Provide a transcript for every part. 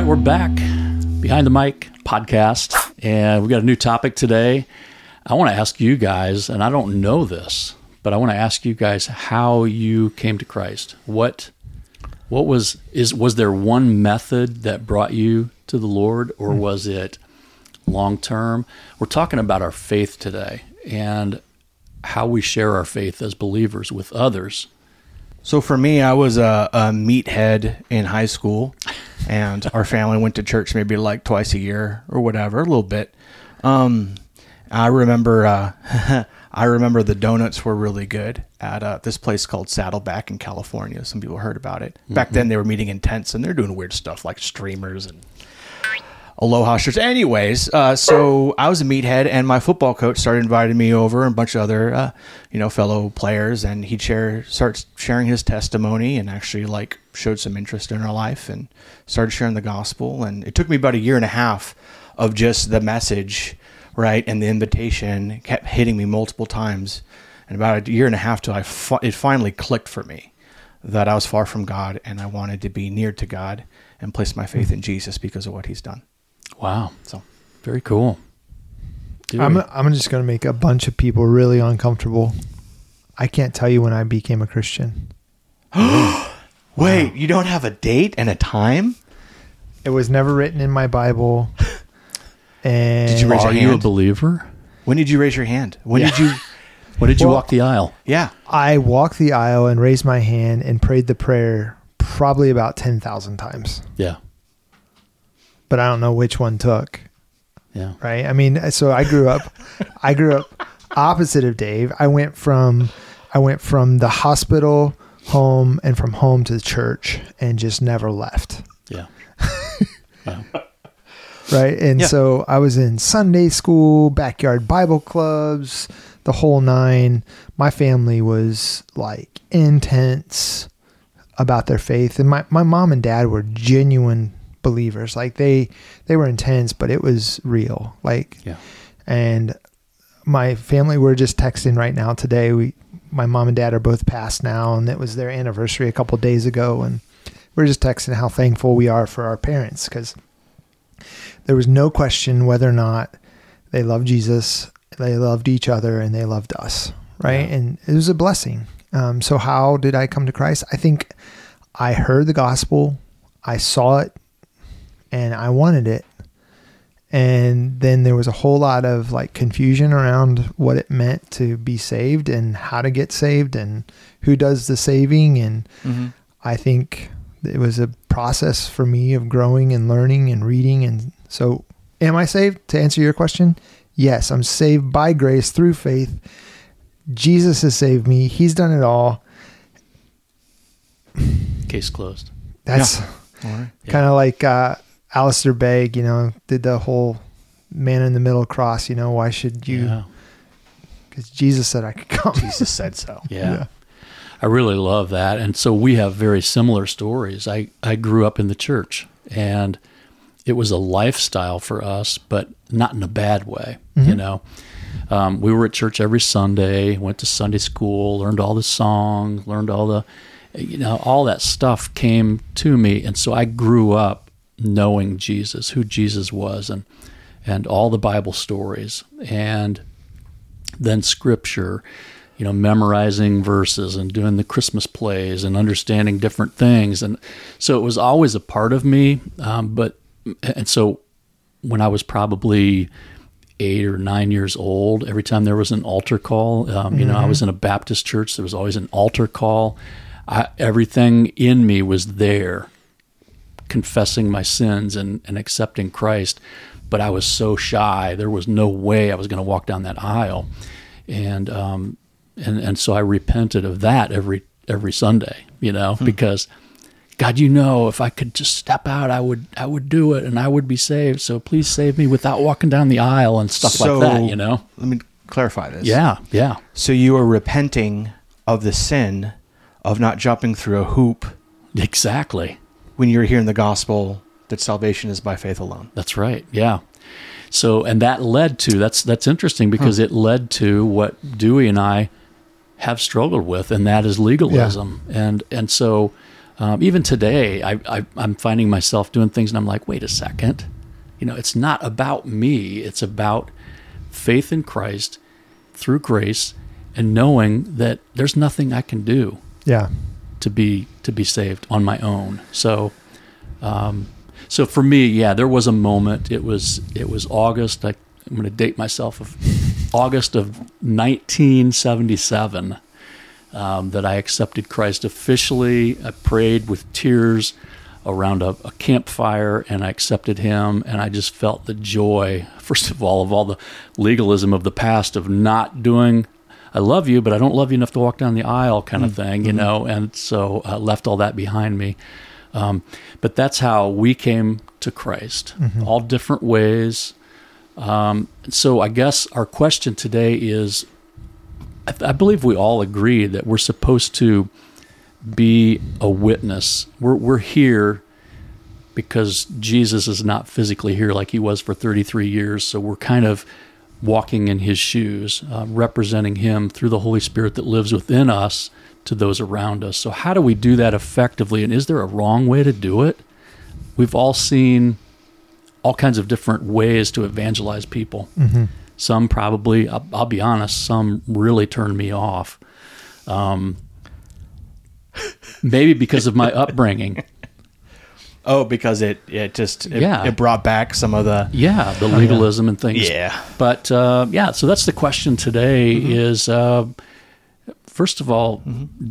right, we're back behind the mic podcast, and we've got a new topic today. I want to ask you guys, and I don't know this, but I want to ask you guys how you came to Christ. What what was is was there one method that brought you to the Lord, or hmm. was it long term? We're talking about our faith today and how we share our faith as believers with others. So for me, I was a, a meathead in high school, and our family went to church maybe like twice a year or whatever, a little bit. Um, I remember, uh, I remember the donuts were really good at uh, this place called Saddleback in California. Some people heard about it. Back then, they were meeting in tents, and they're doing weird stuff like streamers and Aloha shirts. Anyways, uh, so I was a meathead, and my football coach started inviting me over and a bunch of other, uh, you know, fellow players, and he'd share, start sharing his testimony, and actually like showed some interest in our life, and started sharing the gospel. And it took me about a year and a half of just the message, right, and the invitation kept hitting me multiple times, and about a year and a half till I fi- it finally clicked for me that I was far from God, and I wanted to be near to God and place my faith in Jesus because of what He's done. Wow, So. very cool. Dewey. I'm I'm just going to make a bunch of people really uncomfortable. I can't tell you when I became a Christian. Wait, you don't have a date and a time? It was never written in my Bible. And Did you raise your Are you a hand? believer? When did you raise your hand? When Yeah. did you? When did you Well- walk the aisle? Yeah. I walked the aisle and raised my hand and prayed the prayer probably about 10,000 times. Yeah, But I don't know which one took, yeah. right? I mean, so I grew up I grew up opposite of Dave. I went from I went from the hospital home and from home to the church and just never left. Yeah. right? And Yeah. so I was in Sunday school, backyard Bible clubs, the whole nine. My family was like intense about their faith, and my my mom and dad were genuine believers. Like they they were intense, but it was real. Like Yeah. and my family we're just texting right now today. We my mom and dad are both passed now, and it was their anniversary a couple days ago, and we're just texting how thankful we are for our parents because there was no question whether or not they loved Jesus, they loved each other, and they loved us, right? Yeah. And it was a blessing. Um, so, how did I come to Christ? I think I heard the gospel, I saw it, and I wanted it. And then there was a whole lot of like confusion around what it meant to be saved and how to get saved and who does the saving. And Mm-hmm. I think it was a process for me of growing and learning and reading. And so, am I saved? To answer your question, yes, I'm saved by grace through faith. Jesus has saved me. He's done it all. Case closed. That's All right. Yeah. kind of like uh, Alistair Begg, you know, did the whole man in the middle cross. You know, why should you? Yeah. Because Jesus said I could come. Jesus said so. Yeah. Yeah. I really love that. And so we have very similar stories. I, I grew up in the church and it was a lifestyle for us, but not in a bad way. You know, um, we were at church every Sunday, went to Sunday school, learned all the songs, learned all the, you know, all that stuff came to me. And so I grew up knowing Jesus, who Jesus was, and, and all the Bible stories. And then scripture, you know, memorizing verses and doing the Christmas plays and understanding different things. And so it was always a part of me. Um, but, and so when I was probably eight or nine years old, every time there was an altar call, um, you know, I was in a Baptist church, there was always an altar call. I, everything in me was there confessing my sins and, and accepting Christ. But I was so shy. There was no way I was going to walk down that aisle. And, um, and, and so I repented of that every, every Sunday, you know, because God, you know, if I could just step out, I would, I would do it and I would be saved. So please save me without walking down the aisle and stuff So- like that, you know? Let me clarify this. Yeah. Yeah. So you are repenting of the sin of not jumping through a hoop Exactly. When you're hearing the gospel that salvation is by faith alone. That's right. Yeah. So, and that led to that's that's interesting because it led to what Dewey and I have struggled with, and that is legalism. And and so, um, even today, I, I, I'm finding myself doing things, and I'm like, wait a second, you know, it's not about me. It's about faith in Christ through grace, and knowing that there's nothing I can do Yeah. to be to be saved on my own. So, um, so for me, yeah, there was a moment. It was it was August. I, I'm going to date myself of August of 1977 um, that I accepted Christ officially. I prayed with tears around a, a campfire, and I accepted Him. And I just felt the joy, first of all, of all the legalism of the past of not doing I love you, but I don't love you enough to walk down the aisle, kind of thing, you know. And so I left all that behind me. Um, but that's how we came to Christ, all different ways. Um, so I guess our question today is I, th- I believe we all agree that we're supposed to be a witness. We're, we're here because Jesus is not physically here like he was for 33 years. So we're kind of walking in his shoes, uh, representing him through the Holy Spirit that lives within us to those around us. So, how do we do that effectively? And is there a wrong way to do it? We've all seen all kinds of different ways to evangelize people. Some probably, I'll, I'll be honest, some really turned me off. Um, maybe because of my upbringing. Oh, because it it just it, Yeah. it brought back some of the Yeah, the legalism and things. Yeah. But uh, yeah, so that's the question today is uh, first of all,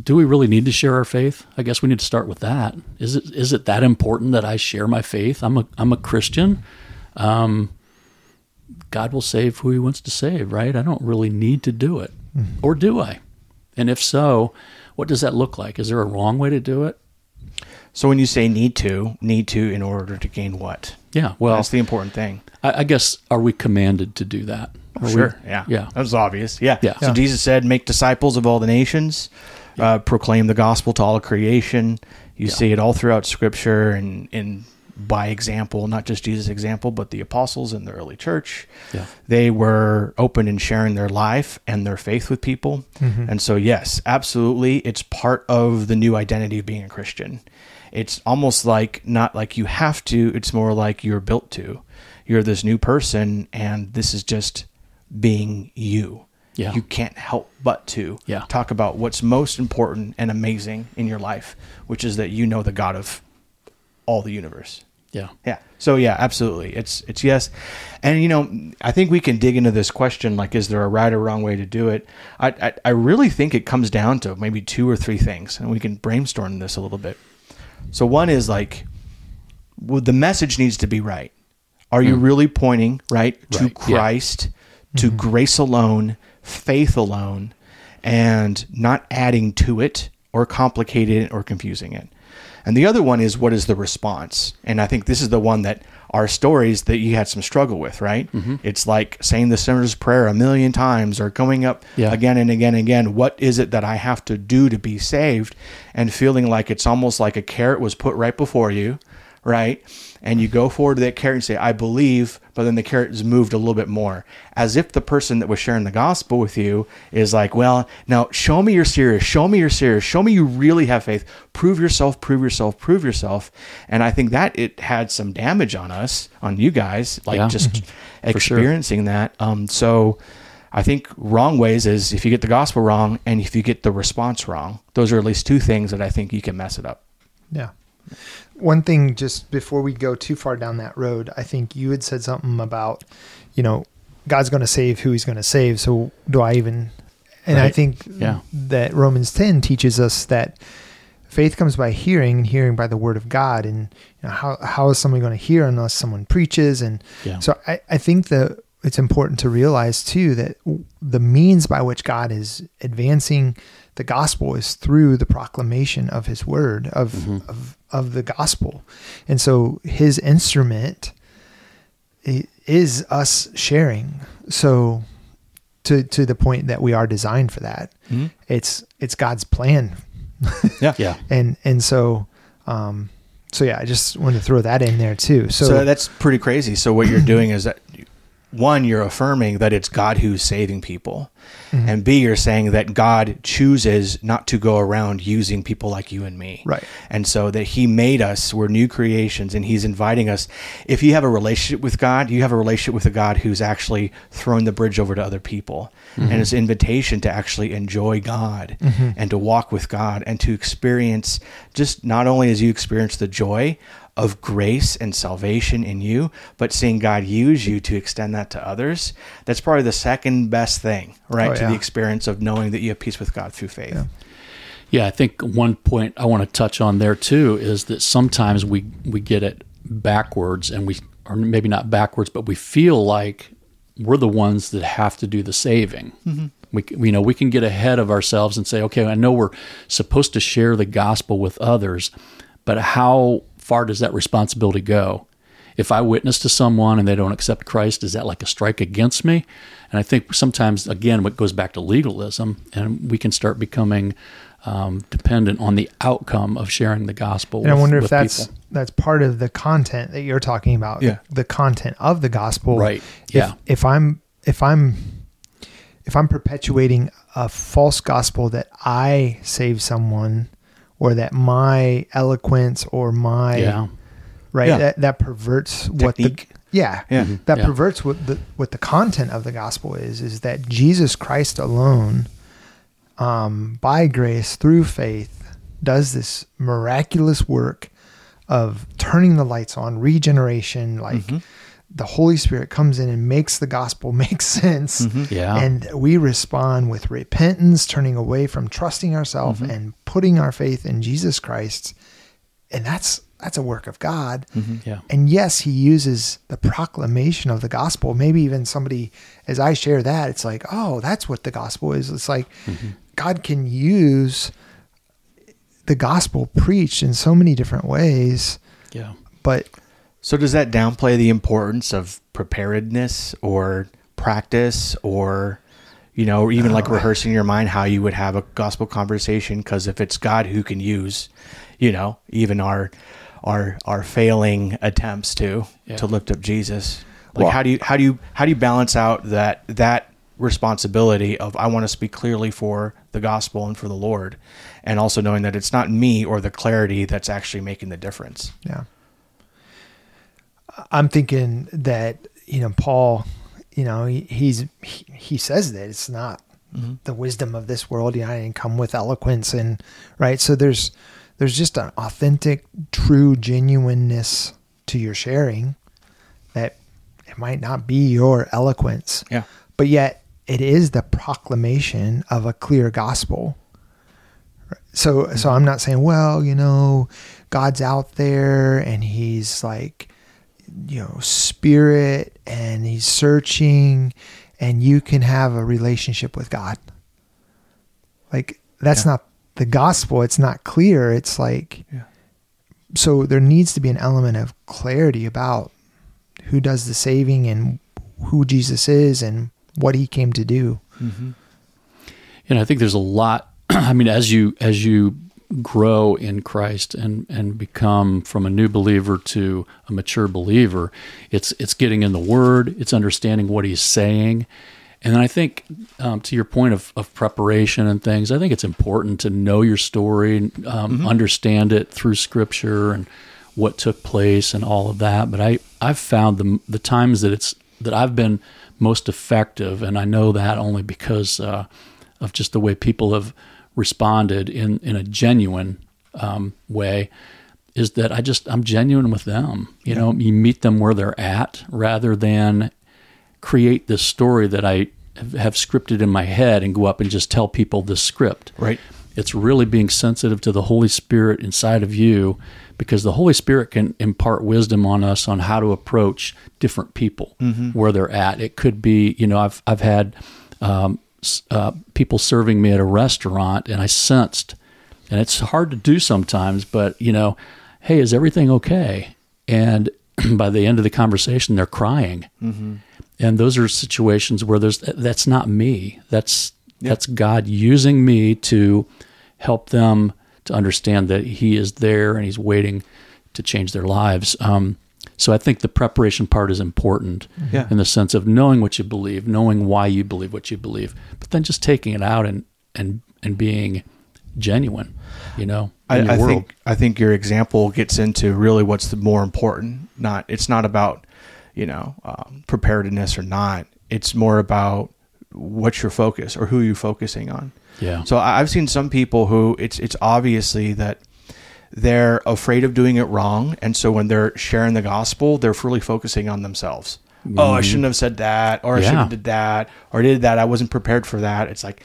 do we really need to share our faith? I guess we need to start with that. Is it is it that important that I share my faith? I'm a I'm a Christian. Um, God will save who he wants to save, right? I don't really need to do it. Or do I? And if so, what does that look like? Is there a wrong way to do it? So when you say need to, need to in order to gain what? Yeah, well, That's the important thing. I, I guess are we commanded to do that? Are we- Sure. yeah. yeah. That was obvious. Yeah. Yeah. So Yeah. Jesus said, make disciples of all the nations, uh, proclaim the gospel to all of creation. You Yeah. see it all throughout scripture and, and by example, not just Jesus' example, but the apostles in the early church. Yeah. They were open in sharing their life and their faith with people. And so, yes, absolutely. It's part of the new identity of being a Christian. It's almost like not like you have to, it's more like you're built to. You're this new person, and this is just being you. Yeah. You can't help but to Yeah. talk about what's most important and amazing in your life, which is that you know the God of all the universe. Yeah. Yeah. So yeah, absolutely. It's it's yes. And you know, I think we can dig into this question like is there a right or wrong way to do it? I I, I really think it comes down to maybe two or three things and we can brainstorm this a little bit. So one is like well, the message needs to be right. Are you hmm. really pointing right to. Right, yeah. Christ, to mm-hmm. grace alone, faith alone, and not adding to it or complicating it or confusing it? And the other one is what is the response? And I think this is the one that our stories that you had some struggle with, right? Mm-hmm. It's like saying the sinner's prayer a million times or going up Yeah. again and again and again. What is it that I have to do to be saved? And feeling like it's almost like a carrot was put right before you, right? And you go forward to that carrot and say, I believe, but then the carrot is moved a little bit more. As if the person that was sharing the gospel with you is like, well, now show me you're serious. Show me you're serious. Show me you really have faith. Prove yourself, prove yourself, prove yourself. And I think that it had some damage on us, on you guys, like Yeah. just sure. experiencing that. Um, so I think wrong ways is if you get the gospel wrong and if you get the response wrong. Those are at least two things that I think you can mess it up. Yeah. One thing, just before we go too far down that road, I think you had said something about, you know, God's going to save who He's going to save. So do I even? And I think Yeah. that Romans ten teaches us that faith comes by hearing, and hearing by the word of God. And you know, how how is someone going to hear unless someone preaches? And Yeah. so I, I think that it's important to realize too that the means by which God is advancing the gospel is through the proclamation of his word of of, of the gospel. And so his instrument is us sharing. So to to the point that we are designed for that. It's it's God's plan. Yeah. Yeah. And and so um so yeah, I just wanted to throw that in there too. So, So, that's pretty crazy. So what you're doing is that one, you're affirming that it's God who's saving people. Mm-hmm. And B, you're saying that God chooses not to go around using people like you and me. Right. And so that He made us, we're new creations, and He's inviting us. If you have a relationship with God, you have a relationship with a God who's actually throwing the bridge over to other people. And it's an invitation to actually enjoy God and to walk with God and to experience just not only as you experience the joy, of grace and salvation in you, but seeing God use you to extend that to others, that's probably the second best thing, right? Oh, To the experience of knowing that you have peace with God through faith. Yeah. Yeah, I think one point I want to touch on there too is that sometimes we we get it backwards, and we or maybe not backwards, but we feel like we're the ones that have to do the saving. Mm-hmm. We you know we can get ahead of ourselves and say, okay, I know we're supposed to share the gospel with others, but how far does that responsibility go? If I witness to someone and they don't accept Christ, is that like a strike against me? And I think sometimes, again, what goes back to legalism, and we can start becoming um, dependent on the outcome of sharing the gospel. And I wonder if with that's people. that's part of the content that you're talking about. Yeah. The content of the gospel. Right. If, Yeah. If I'm if I'm if I'm perpetuating a false gospel that I save someone or that my eloquence or my yeah, right Yeah. that that perverts what the yeah Yeah. Mm-hmm. that Yeah. perverts what the what the content of the gospel is is that Jesus Christ alone um, by grace through faith does this miraculous work of turning the lights on regeneration like the Holy Spirit comes in and makes the gospel make sense mm-hmm. Yeah. and we respond with repentance turning away from trusting ourselves Mm-hmm. and putting our faith in Jesus Christ and that's that's a work of God mm-hmm. yeah, and yes, he uses the proclamation of the gospel. Maybe even somebody, as I share that, it's like, oh, that's what the gospel is. It's like mm-hmm. God can use the gospel preached in so many different ways, yeah. but So does that downplay the importance of preparedness or practice or you know, even like uh, rehearsing in your mind how you would have a gospel conversation because if it's God who can use, you know, even our our our failing attempts to Yeah. to lift up Jesus. Like Well- how do you how do you how do you balance out that that responsibility of I want to speak clearly for the gospel and for the Lord and also knowing that it's not me or the clarity that's actually making the difference. yeah. I'm thinking that, you know, Paul, you know, he, he's, he, he says that it's not mm-hmm. the wisdom of this world. You know, I didn't come with eloquence and right. So there's, there's just an authentic, true genuineness to your sharing that it might not be your eloquence, Yeah. but yet it is the proclamation of a clear gospel. So, so mm-hmm. I'm not saying, well, you know, God's out there and he's like, you know, spirit and he's searching and you can have a relationship with God. Like that's Yeah. not the gospel. It's not clear. It's like, Yeah. so there needs to be an element of clarity about who does the saving and who Jesus is and what he came to do. Mm-hmm. And I think there's a lot. I mean, as you as you grow in Christ and and become from a new believer to a mature believer, it's it's getting in the Word, it's understanding what He's saying, and then I think um, to your point of, of preparation and things, I think it's important to know your story, um, understand it through Scripture and what took place and all of that. But I I've found the the times that it's that I've been most effective, and I know that only because uh, of just the way people have responded in in a genuine um, way. Is that I just I'm genuine with them. You know, you meet them where they're at rather than create this story that I have- scripted in my head and go up and just tell people this script. Right. It's really being sensitive to the Holy Spirit inside of you because the Holy Spirit can impart wisdom on us on how to approach different people where they're at. It could be, you know, I've I've had um, uh, people serving me at a restaurant and I sensed, and it's hard to do sometimes, but you know, hey, is everything okay? And by the end of the conversation, they're crying. And those are situations where there's that's not me. That's that's god using me to help them to understand that he is there and he's waiting to change their lives. Um, So I think the preparation part is important Yeah. in the sense of knowing what you believe, knowing why you believe what you believe, but then just taking it out and and and being genuine, you know, I, your I world. think I think your example gets into really what's the more important. Not it's not about you know um, preparedness or not. It's more about what's your focus or who you're focusing on. yeah. So I- I've seen some people who it's it's obviously that they're afraid of doing it wrong, and so when they're sharing the gospel, they're fully focusing on themselves. Oh, I mm-hmm. shouldn't have said that, or I should Yeah. have did that, or did that. I wasn't prepared for that. It's like,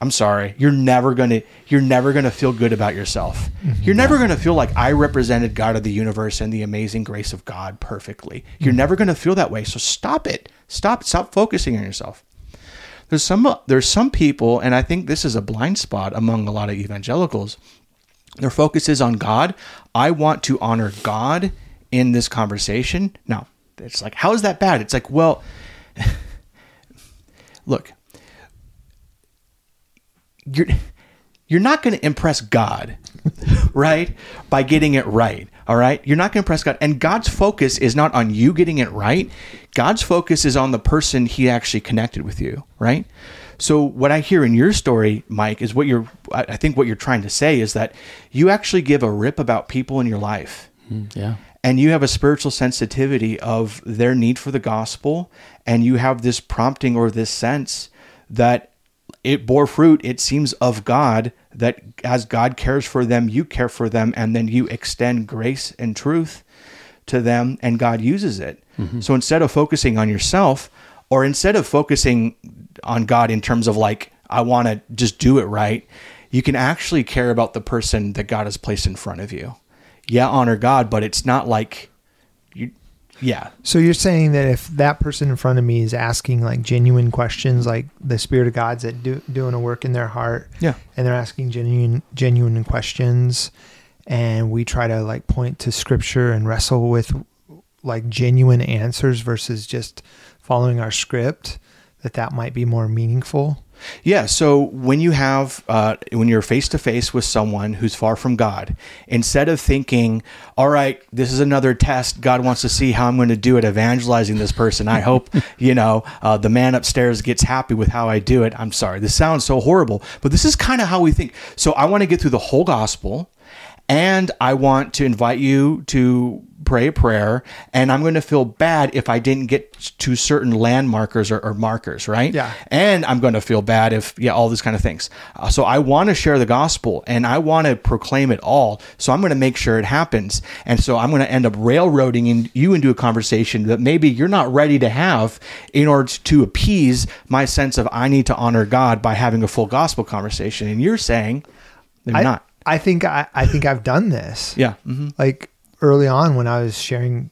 I'm sorry, you're never gonna you're never gonna feel good about yourself. Mm-hmm. You're never gonna feel like I represented God of the universe and the amazing grace of God perfectly. You're mm-hmm. never gonna feel that way. So stop it. Stop. Stop focusing on yourself there's some there's some people and i think this is a blind spot among a lot of evangelicals their focus is on god i want to honor god in this conversation no it's like how is that bad it's like well look you're you're not going to impress God, right? By getting it right. All right. You're not going to impress God. And God's focus is not on you getting it right. God's focus is on the person he actually connected with you, right? So what I hear in your story, Mike, is what you're I think what you're trying to say is that you actually give a rip about people in your life. Mm-hmm. Yeah. and you have a spiritual sensitivity of their need for the gospel and you have this prompting or this sense that it bore fruit it seems of god that as god cares for them you care for them and then you extend grace and truth to them and god uses it. Mm-hmm. So instead of focusing on yourself or instead of focusing on god in terms of like i want to just do it right you can actually care about the person that god has placed in front of you yeah, honor God, but it's not like you. Yeah, So you're saying that if that person in front of me is asking like genuine questions, like the Spirit of God's that do, doing a work in their heart, Yeah. and they're asking genuine genuine questions, and we try to like point to Scripture and wrestle with like genuine answers versus just following our script, that that might be more meaningful. yeah. So when you have uh, when you're face to face with someone who's far from God, instead of thinking, "All right, this is another test. God wants to see how I'm going to do it evangelizing this person. I hope you know uh, the man upstairs gets happy with how I do it." I'm sorry, this sounds so horrible, but this is kind of how we think. So I want to get through the whole gospel. And I want to invite you to pray a prayer, and I'm going to feel bad if I didn't get to certain landmarkers or, or markers, right? Yeah. And I'm going to feel bad if, yeah, all these kind of things. Uh, so I want to share the gospel and I want to proclaim it all. So I'm going to make sure it happens. And so I'm going to end up railroading in, you into a conversation that maybe you're not ready to have in order to appease my sense of I need to honor God by having a full gospel conversation. And you're saying, they're I, not. I think I, I think I've done this. Yeah. Mm-hmm. like early on when I was sharing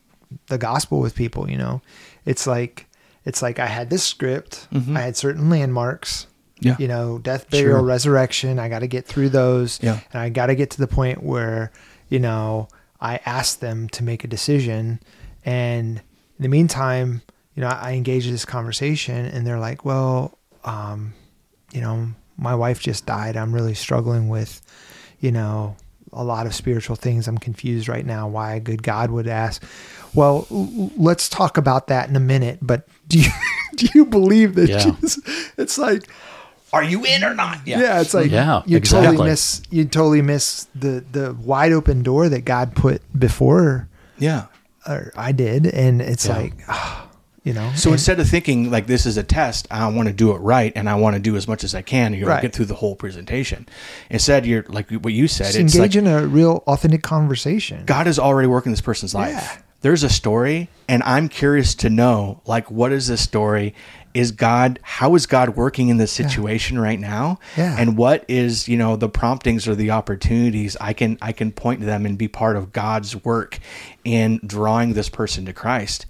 the gospel with people, you know, it's like it's like I had this script, I had certain landmarks, Mm-hmm. Yeah. you know, death, burial, Sure. resurrection. I got to get through those, Yeah. and I got to get to the point where you know I asked them to make a decision, and in the meantime, you know, I engage in this conversation, and they're like, well, um, you know, my wife just died. I'm really struggling with, you know, a lot of spiritual things. I'm confused right now why a good God would ask. Well, l- let's talk about that in a minute. But do you do you believe that Yeah. Jesus? It's like Are you in or not? yeah, it's like Yeah, you totally miss you totally miss the the wide open door that God put before Yeah. or I did, and it's Yeah. like ah, you know. So and- instead of thinking like this is a test, I want to do it right and I want to do as much as I can. You know, Right. get through the whole presentation. Instead, you're like what you said. just it's engage like in a real authentic conversation. God is already working this person's life. Yeah. There's a story, and I'm curious to know like what is this story? Is God how is God working in this situation right now? Yeah. And what is, you know, the promptings or the opportunities I can I can point to them and be part of God's work in drawing this person to Christ.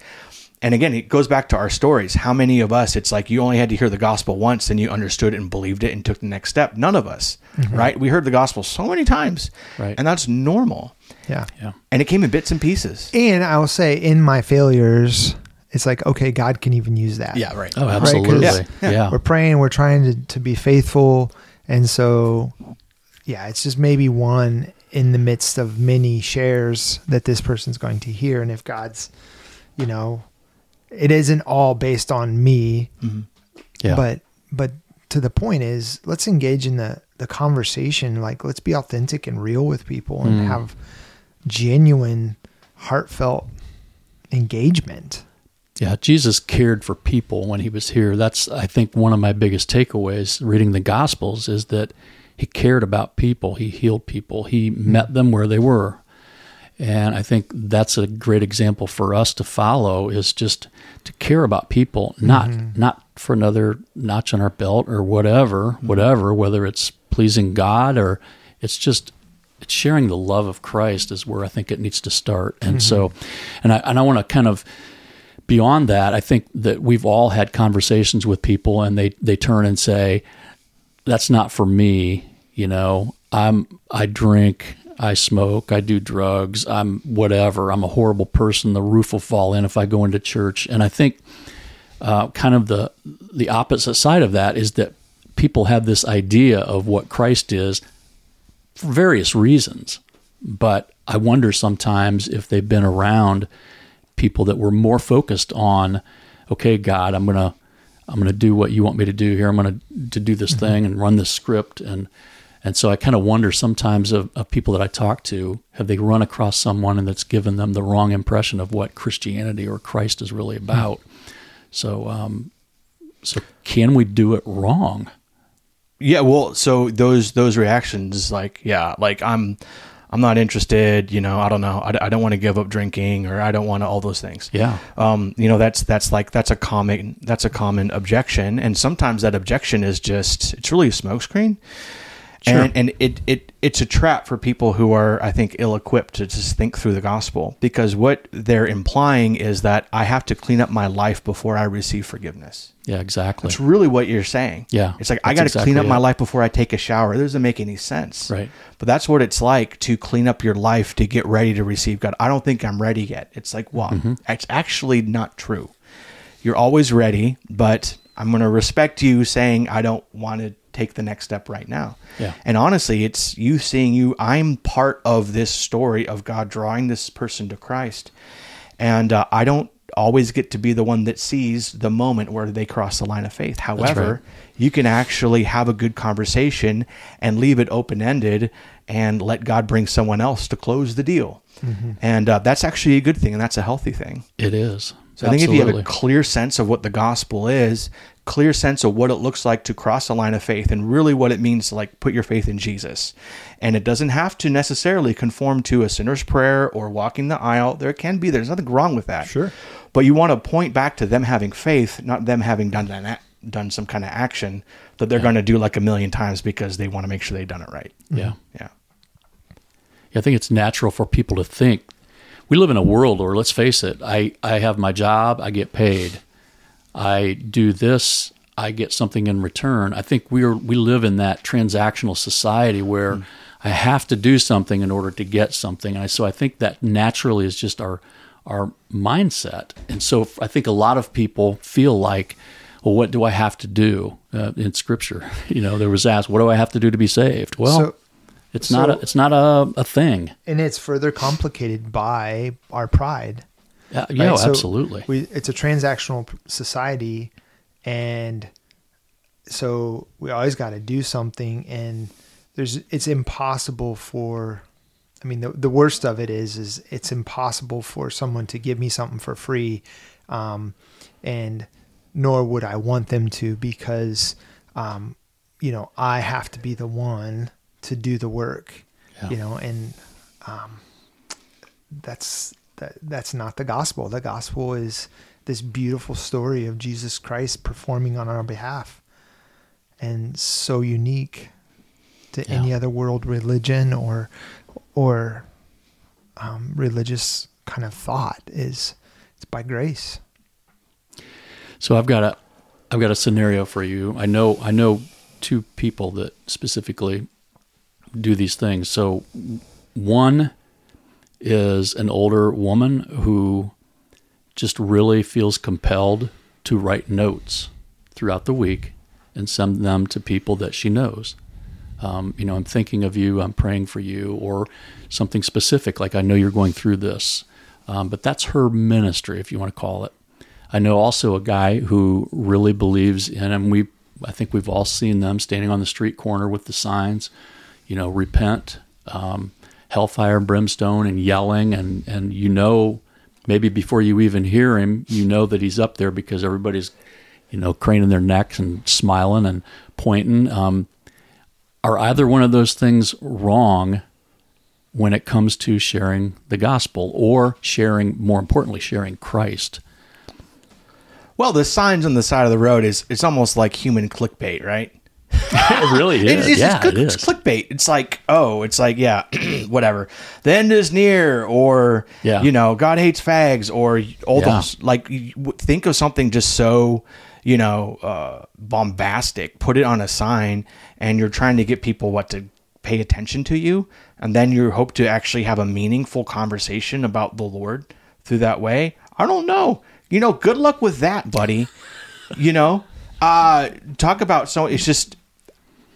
And again, it goes back to our stories. How many of us, it's like you only had to hear the gospel once and you understood it and believed it and took the next step? None of us, mm-hmm. right? We heard the gospel so many times. Right. And that's normal. yeah. Yeah. And it came in bits and pieces. And I will say, in my failures, it's like, okay, God can even use that. Yeah, right. Oh, Right, 'cause- absolutely. Yeah, yeah. yeah. We're praying, we're trying to, to be faithful. And so, yeah, it's just maybe one in the midst of many shares that this person's going to hear and if god's you know it isn't all based on me Yeah. but but to the point is let's engage in the the conversation like let's be authentic and real with people and Mm. have genuine heartfelt engagement Yeah, Jesus cared for people when he was here. That's I think one of my biggest takeaways reading the gospels is that he cared about people, he healed people, he met them where they were. And I think that's a great example for us to follow is just to care about people, not mm-hmm. not for another notch on our belt or whatever, mm-hmm. whatever, whether it's pleasing God or it's just it's sharing the love of Christ is where I think it needs to start. And so mm-hmm. and I and I want to kind of beyond that, I think that we've all had conversations with people and they, they turn and say, that's not for me. You know, I'm, I drink, I smoke, I do drugs, I'm whatever. I'm a horrible person. The roof will fall in if I go into church. And I think, uh, kind of the, the opposite side of that is that people have this idea of what Christ is for various reasons. But I wonder sometimes if they've been around people that were more focused on, okay, God, I'm gonna I'm gonna do what you want me to do here. I'm gonna to do this thing and run this script and and so I kind of wonder sometimes of, of people that I talk to, have they run across someone and that's given them the wrong impression of what Christianity or Christ is really about. So um, so can we do it wrong? Yeah, well, so those those reactions, like, yeah, like I'm, I'm not interested. You know, I don't know. I, I don't want to give up drinking, or I don't want to all those things. Yeah. Um, you know, that's that's like that's a common that's a common objection, and sometimes that objection is just it's really a smokescreen, Sure. and and it it it's a trap for people who are I think ill equipped to just think through the gospel because what they're implying is that I have to clean up my life before I receive forgiveness. Yeah, exactly. That's really what you're saying. Yeah, It's like I got to exactly clean up my life before I take a shower. It doesn't make any sense. Right. But that's what it's like to clean up your life to get ready to receive God. I don't think I'm ready yet. It's like, well, Mm-hmm. it's actually not true. You're always ready, but I'm going to respect you saying I don't want to take the next step right now. Yeah. And honestly, it's you seeing you. I'm part of this story of God drawing this person to Christ, and uh, I don't always get to be the one that sees the moment where they cross the line of faith. However, right. you can actually have a good conversation and leave it open ended and let God bring someone else to close the deal. And uh, that's actually a good thing, and that's a healthy thing. It is. So I think if you have a clear sense of what the gospel is, clear sense of what it looks like to cross a line of faith, and really what it means to like put your faith in Jesus, and it doesn't have to necessarily conform to a sinner's prayer or walking the aisle. There can be. There's nothing wrong with that. Sure. But you want to point back to them having faith, not them having done ac- done some kind of action that they're going to do like a million times because they want to make sure they've done it right. yeah. Yeah. I think it's natural for people to think. We live in a world where, let's face it, I, I have my job, I get paid. I do this, I get something in return. I think we're we live in that transactional society where I have to do something in order to get something. And I, so I think that naturally is just our our mindset. And so I think a lot of people feel like, well, what do I have to do uh, in Scripture? You know, there was asked, what do I have to do to be saved? Well, So- it's not a, it's not a, a thing. and it's further complicated by our pride Yeah, yeah, right? So absolutely. We, it's a transactional society, and so we always got to do something. And there's, it's impossible for, I mean, the, the worst of it is, is it's impossible for someone to give me something for free, um, and nor would I want them to because, um, you know, I have to be the one to do the work, Yeah. you know, and um, that's that that's not the gospel. The gospel is this beautiful story of Jesus Christ performing on our behalf, and so unique to Yeah. any other world religion or or um, religious kind of thought. Is it's by grace. So I've got a I've got a scenario for you. I know I know two people that specifically do these things. So one is an older woman who just really feels compelled to write notes throughout the week and send them to people that she knows. Um, you know, I'm thinking of you. I'm praying for you, or something specific like I know you're going through this. Um, but that's her ministry, if you want to call it. I know also a guy who really believes in, and we, I think we've all seen them standing on the street corner with the signs, you know, repent, um, hellfire and brimstone, and yelling, and and you know, maybe before you even hear him, you know that he's up there because everybody's, you know, craning their necks and smiling and pointing. Um, are either one of those things wrong when it comes to sharing the gospel or sharing, more importantly, sharing Christ? Well, the signs on the side of the road is it's almost like human clickbait, right? It really It's, is. it's, yeah, it's, click, it is. it's clickbait. It's like, oh, it's like, yeah, whatever. The end is near, or Yeah. you know, God hates fags, or all Yeah. those. Like, think of something just so, you know, uh, bombastic. Put it on a sign, and you're trying to get people what to pay attention to you, and then you hope to actually have a meaningful conversation about the Lord through that way. I don't know. You know, good luck with that, buddy. you know, uh, talk about so it's just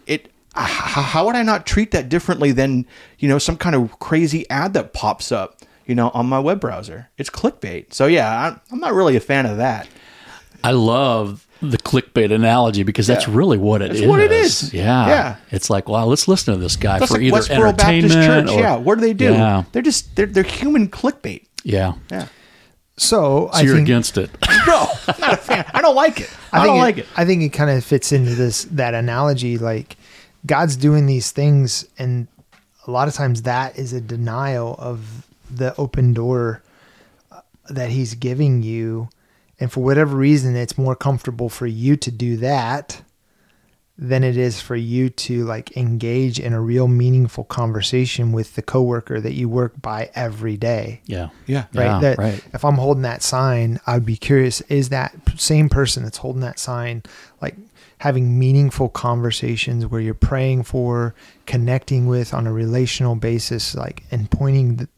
it how would i not treat that differently than you know some kind of crazy ad that pops up you know on my web browser it's clickbait so yeah i'm not really a fan of that I love the clickbait analogy because that's Yeah. really what it is. That's what it is. Yeah. Yeah. It's like, wow, let's listen to this guy that's for like either westboro baptist entertainment church or yeah what do they do Yeah. they're just they're, they're human clickbait Yeah. yeah So, So I you're think against it. no i'm not a fan i don't like it i, think don't like it I think it kind of fits into this that analogy. Like God's doing these things, and a lot of times that is a denial of the open door uh, that He's giving you, and for whatever reason, it's more comfortable for you to do that than it is for you to like engage in a real meaningful conversation with the coworker that you work by every day Yeah. yeah right? Yeah, that right. if I'm holding that sign, I'd be curious: is that same person that's holding that sign like having meaningful conversations where you're praying for, connecting with on a relational basis, like and pointing the,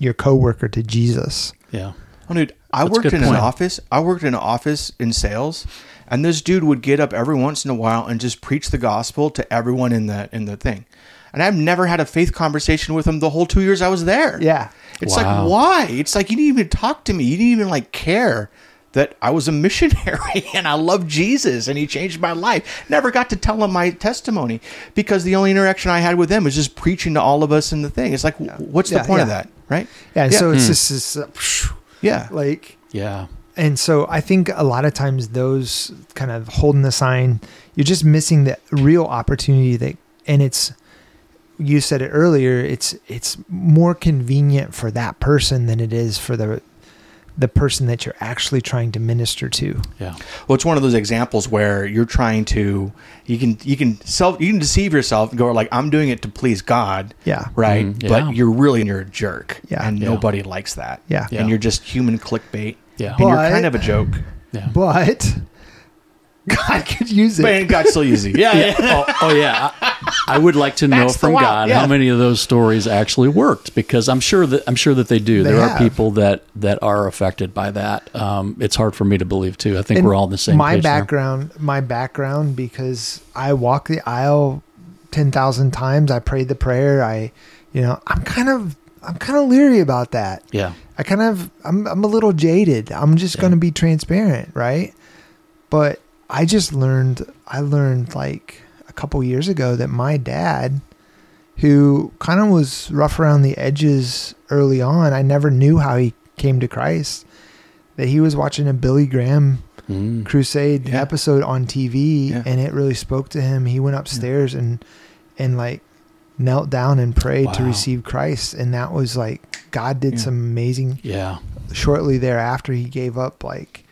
your coworker to Jesus? Yeah. Oh, dude, I That's worked good in an office. I worked in an office in sales, and this dude would get up every once in a while and just preach the gospel to everyone in the in the thing. And I've never had a faith conversation with him the whole two years I was there. Yeah. it's Wow. like why? It's like you didn't even talk to me. You didn't even like care that I was a missionary and I love Jesus and he changed my life. Never got to tell him my testimony because the only interaction I had with him was just preaching to all of us in the thing. It's like, w what's the Yeah, point of that, right? Yeah. and So Hmm. it's just this, uh, Yeah, like Yeah. And so I think a lot of times those kind of holding the sign, you're just missing the real opportunity that and it's you said it earlier, it's it's more convenient for that person than it is for the the person that you're actually trying to minister to. Yeah. Well, it's one of those examples where you're trying to you can you can self you can deceive yourself and go like I'm doing it to please God, Yeah. right? Mhm, yeah. But you're really you're a jerk, Yeah. and Yeah. nobody likes that, Yeah. Yeah. and you're just human clickbait, Yeah. and you're But- kind of a joke. Yeah. But God could use it. But God's still easy, yeah, yeah. oh, oh, yeah. I, I would like to know That's the from wow, God yeah. how many of those stories actually worked because I'm sure that I'm sure that they do. They there have. are people that that are affected by that. Um, it's hard for me to believe too. I think And we're all on the same my page there. background my background because i walk the aisle 10,000 times i prayed the prayer i you know i'm kind of i'm kind of leery about that Yeah. i kind of i'm, I'm a little jaded i'm just Yeah. going to be transparent right but i just learned i learned like a couple years ago that my dad who kind of was rough around the edges early on i never knew how he came to christ that he was watching a billy graham Mm. crusade Yeah. episode on TV Yeah. and it really spoke to him. He went upstairs and and like knelt down and prayed to receive Christ and that was like God did Yeah. some amazing Yeah. shortly thereafter he gave up like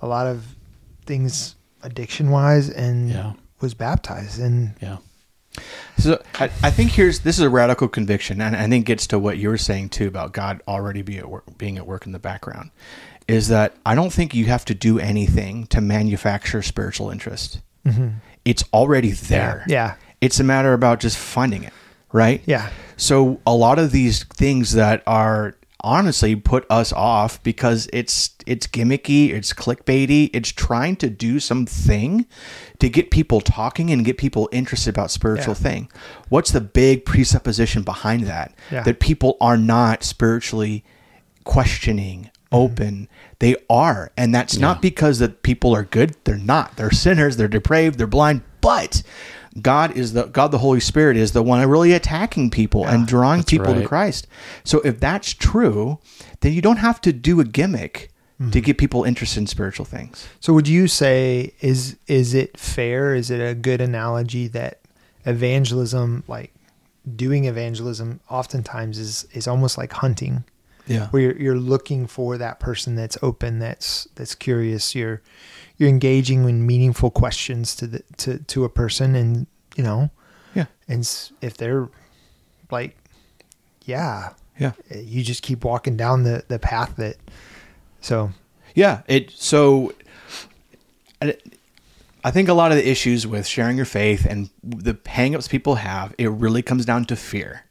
a lot of things addiction wise and Yeah. was baptized and Yeah. So I, I think here's this is a radical conviction, and I think gets to what you were saying too about God already be at work, being at work in the background. Is that I don't think you have to do anything to manufacture spiritual interest. Mm-hmm. It's already there. yeah It's a matter about just finding it, right? yeah So a lot of these things that are honestly put us off because it's it's gimmicky, it's clickbaity, it's trying to do something to get people talking and get people interested about spiritual Yeah. thing. What's the big presupposition behind that? Yeah. That people are not spiritually questioning, mm-hmm. open. They are. And that's not because that people are good. They're not. They're sinners, they're depraved, they're blind, but God is the God the Holy Spirit is the one really attacking people and drawing people to. Christ. So if that's true, then you don't have to do a gimmick to mm-hmm. get people interested in spiritual things. So would you say is is it fair? Is it a good analogy that evangelism, like doing evangelism, oftentimes is is almost like hunting, Yeah. where you're, you're looking for that person that's open, that's that's curious. You're you're engaging in meaningful questions to the to to a person, and you know, Yeah. and if they're like, yeah, Yeah. Eh, you just keep walking down the the path that. So Yeah, it so I I think a lot of the issues with sharing your faith and the hangups people have, it really comes down to fear.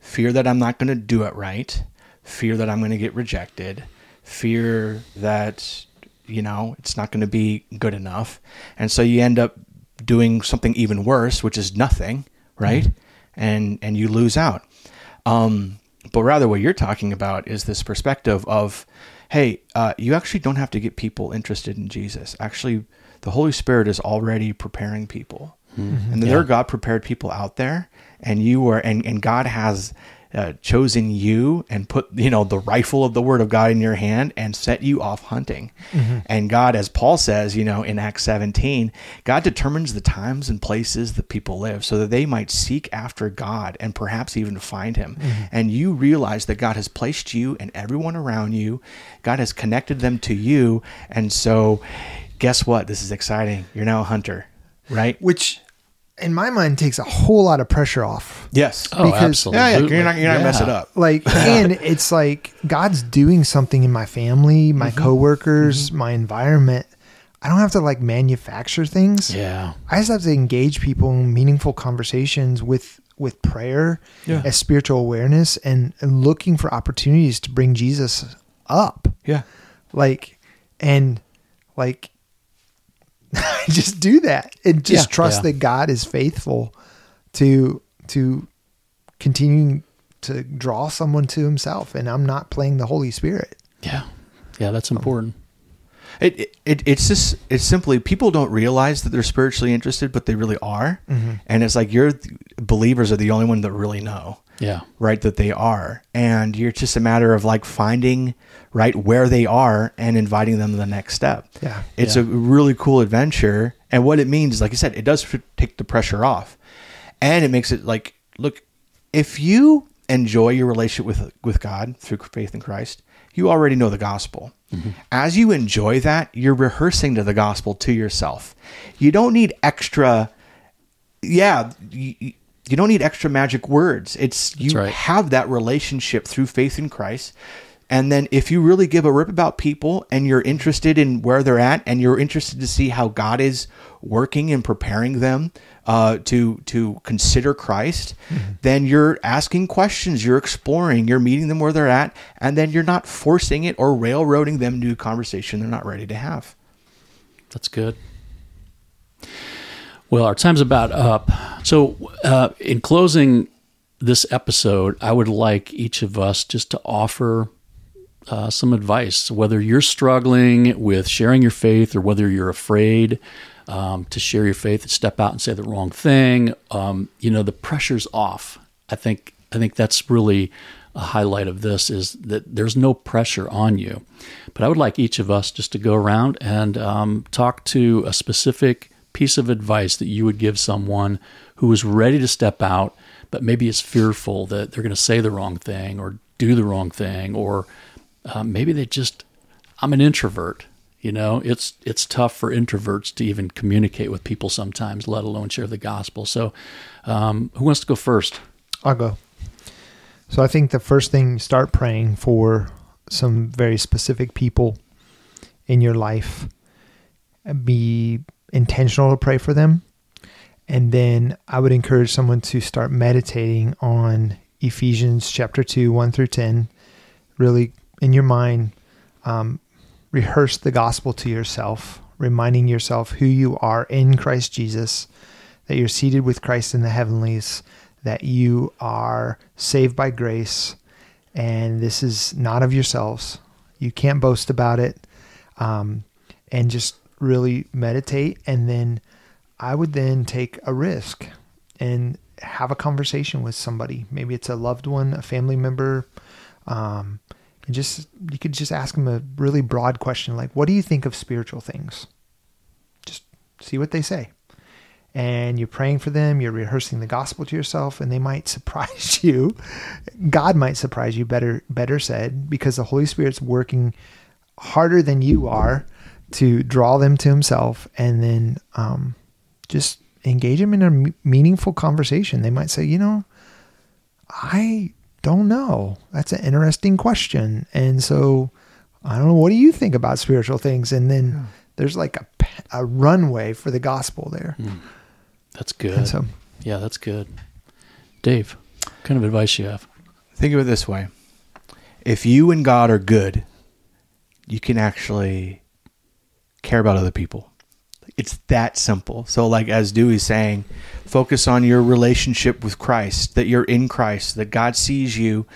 Fear that I'm not going to do it right, fear that I'm going to get rejected, fear that you know, it's not going to be good enough. And so you end up doing something even worse, which is nothing, right? And and you lose out. Um, but rather, what you're talking about is this perspective of, hey, uh, you actually don't have to get people interested in Jesus. Actually, the Holy Spirit is already preparing people, and there are God prepared people out there, and you are, and and God has. Uh, chosen you and put you know the rifle of the word of God in your hand and set you off hunting. And God, as Paul says, you know in Acts 17, God determines the times and places that people live so that they might seek after God and perhaps even find Him. And you realize that God has placed you and everyone around you. God has connected them to you, and so guess what? This is exciting. You're now a hunter, right? which in my mind takes a whole lot of pressure off Yes. Oh, absolutely. yeah, yeah, you're not you're not Yeah. mess it up. like and it's like god's doing something in my family my Mm-hmm. coworkers my environment i don't have to like manufacture things Yeah. i just have to engage people in meaningful conversations with with prayer Yeah. as spiritual awareness and, and looking for opportunities to bring jesus up Yeah. like and like just do that and just Yeah, trust yeah. that God is faithful to to continuing to draw someone to himself and I'm not playing the Holy Spirit. Yeah. Yeah, that's um, important. It, it, it it's just it's simply people don't realize that they're spiritually interested, but they really are, mm-hmm. and it's like you're believers are the only one that really know, Yeah. right? That they are, and you're just a matter of like finding right where they are and inviting them to the next step. Yeah. it's Yeah. a really cool adventure, and what it means is, like I said, it does take the pressure off, and it makes it like look if you enjoy your relationship with with God through faith in Christ, you already know the gospel. Mm-hmm. As you enjoy that, you're rehearsing to the gospel to yourself. You don't need extra yeah, you, don't need extra magic words. It's you right. have that relationship through faith in Christ. And then if you really give a rip about people and you're interested in where they're at and you're interested to see how God is working and preparing them uh, to to consider Christ, then you're asking questions, you're exploring, you're meeting them where they're at, and then you're not forcing it or railroading them into a conversation they're not ready to have. That's good. Well, our time's about up. So, uh, in closing this episode, I would like each of us just to offer uh, some advice, whether you're struggling with sharing your faith or whether you're afraid um, to share your faith and step out and say the wrong thing. Um, you know, the pressure's off. I think I think that's really a highlight of this is that there's no pressure on you. But I would like each of us just to go around and um, talk to a specific piece of advice that you would give someone who is ready to step out, but maybe is fearful that they're going to say the wrong thing or do the wrong thing, or uh, maybe they just, I'm an introvert. You know, it's it's tough for introverts to even communicate with people sometimes, let alone share the gospel. So, um, who wants to go first? I'll go. So I think the first thing start praying for some very specific people in your life. Be intentional to pray for them. And then I would encourage someone to start meditating on Ephesians chapter 2, 1 through 10, really in your mind um, rehearse the gospel to yourself, reminding yourself who you are in Christ Jesus, that you're seated with Christ in the heavenlies, that you are saved by grace, and this is not of yourselves. You can't boast about it. Um, and just really meditate. And then I would then take a risk and have a conversation with somebody. Maybe it's a loved one, a family member. Um, and just you could just ask them a really broad question like, "What do you think of spiritual things?" Just see what they say. And you're praying for them, you're rehearsing the gospel to yourself, and they might surprise you. God might surprise you, better better said, because the Holy Spirit's working harder than you are to draw them to Himself, and then um, just engage them in a meaningful conversation. They might say, you know, I don't know. That's an interesting question. And so I don't know. What do you think about spiritual things? And then yeah. there's like a, a runway for the gospel there. Mm. That's good. So, yeah, that's good. Dave, what kind of advice you have? Think of it this way. If you and God are good, you can actually care about other people. It's that simple. So, like as Dewey's saying, focus on your relationship with Christ, that you're in Christ, that God sees you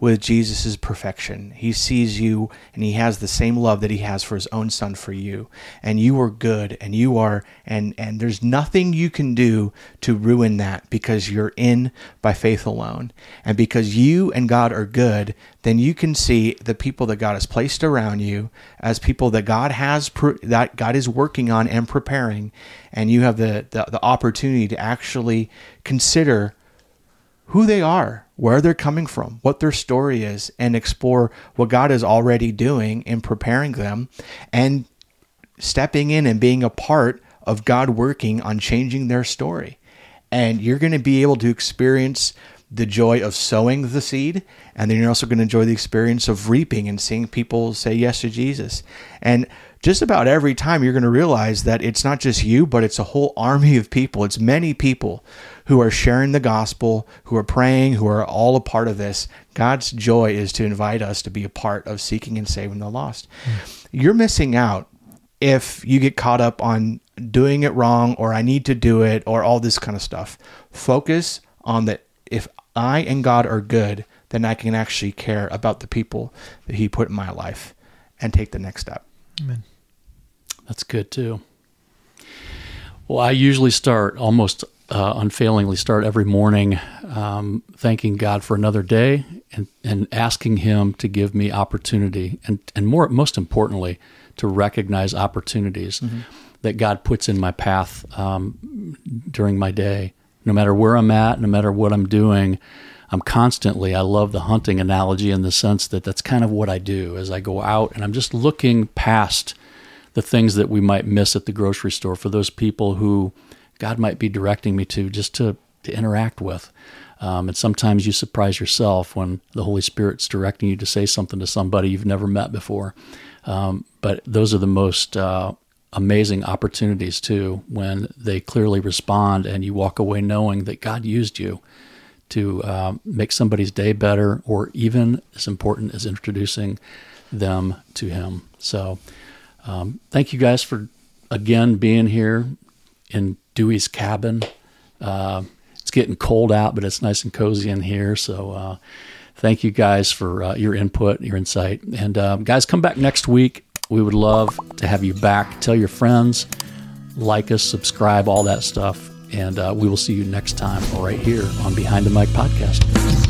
with Jesus' perfection. He sees you and he has the same love that he has for his own son for you. And you are good and you are and and there's nothing you can do to ruin that because you're in by faith alone. And because you and God are good, then you can see the people that God has placed around you as people that God has that God is working on and preparing and you have the the, the opportunity to actually consider who they are, where they're coming from, what their story is, and explore what God is already doing in preparing them and stepping in and being a part of God working on changing their story. And you're going to be able to experience the joy of sowing the seed, and then you're also going to enjoy the experience of reaping and seeing people say yes to Jesus. And just about every time you're going to realize that it's not just you, but it's a whole army of people. It's many people who are sharing the gospel, who are praying, who are all a part of this. God's joy is to invite us to be a part of seeking and saving the lost. Mm. You're missing out if you get caught up on doing it wrong or I need to do it or all this kind of stuff. Focus on that if I and God are good, then I can actually care about the people that He put in my life and take the next step. Amen. That's good too. Well, I usually start almost uh, unfailingly start every morning um, thanking God for another day and, and asking Him to give me opportunity and, and more most importantly to recognize opportunities mm-hmm. that God puts in my path um, during my day. No matter where I'm at, no matter what I'm doing, I'm constantly. I love the hunting analogy in the sense that that's kind of what I do as I go out and I'm just looking past the things that we might miss at the grocery store for those people who God might be directing me to just to, to interact with. Um, and sometimes you surprise yourself when the Holy Spirit's directing you to say something to somebody you've never met before. Um, but those are the most uh, amazing opportunities too when they clearly respond and you walk away knowing that God used you to uh, make somebody's day better, or even as important as introducing them to Him. So, um, thank you guys for again being here in Dewey's cabin. Uh, it's getting cold out, but it's nice and cozy in here. So uh, thank you guys for uh, your input, your insight. And um, guys, come back next week. We would love to have you back. Tell your friends, like us, subscribe, all that stuff. And uh, we will see you next time right here on Behind the Mic podcast.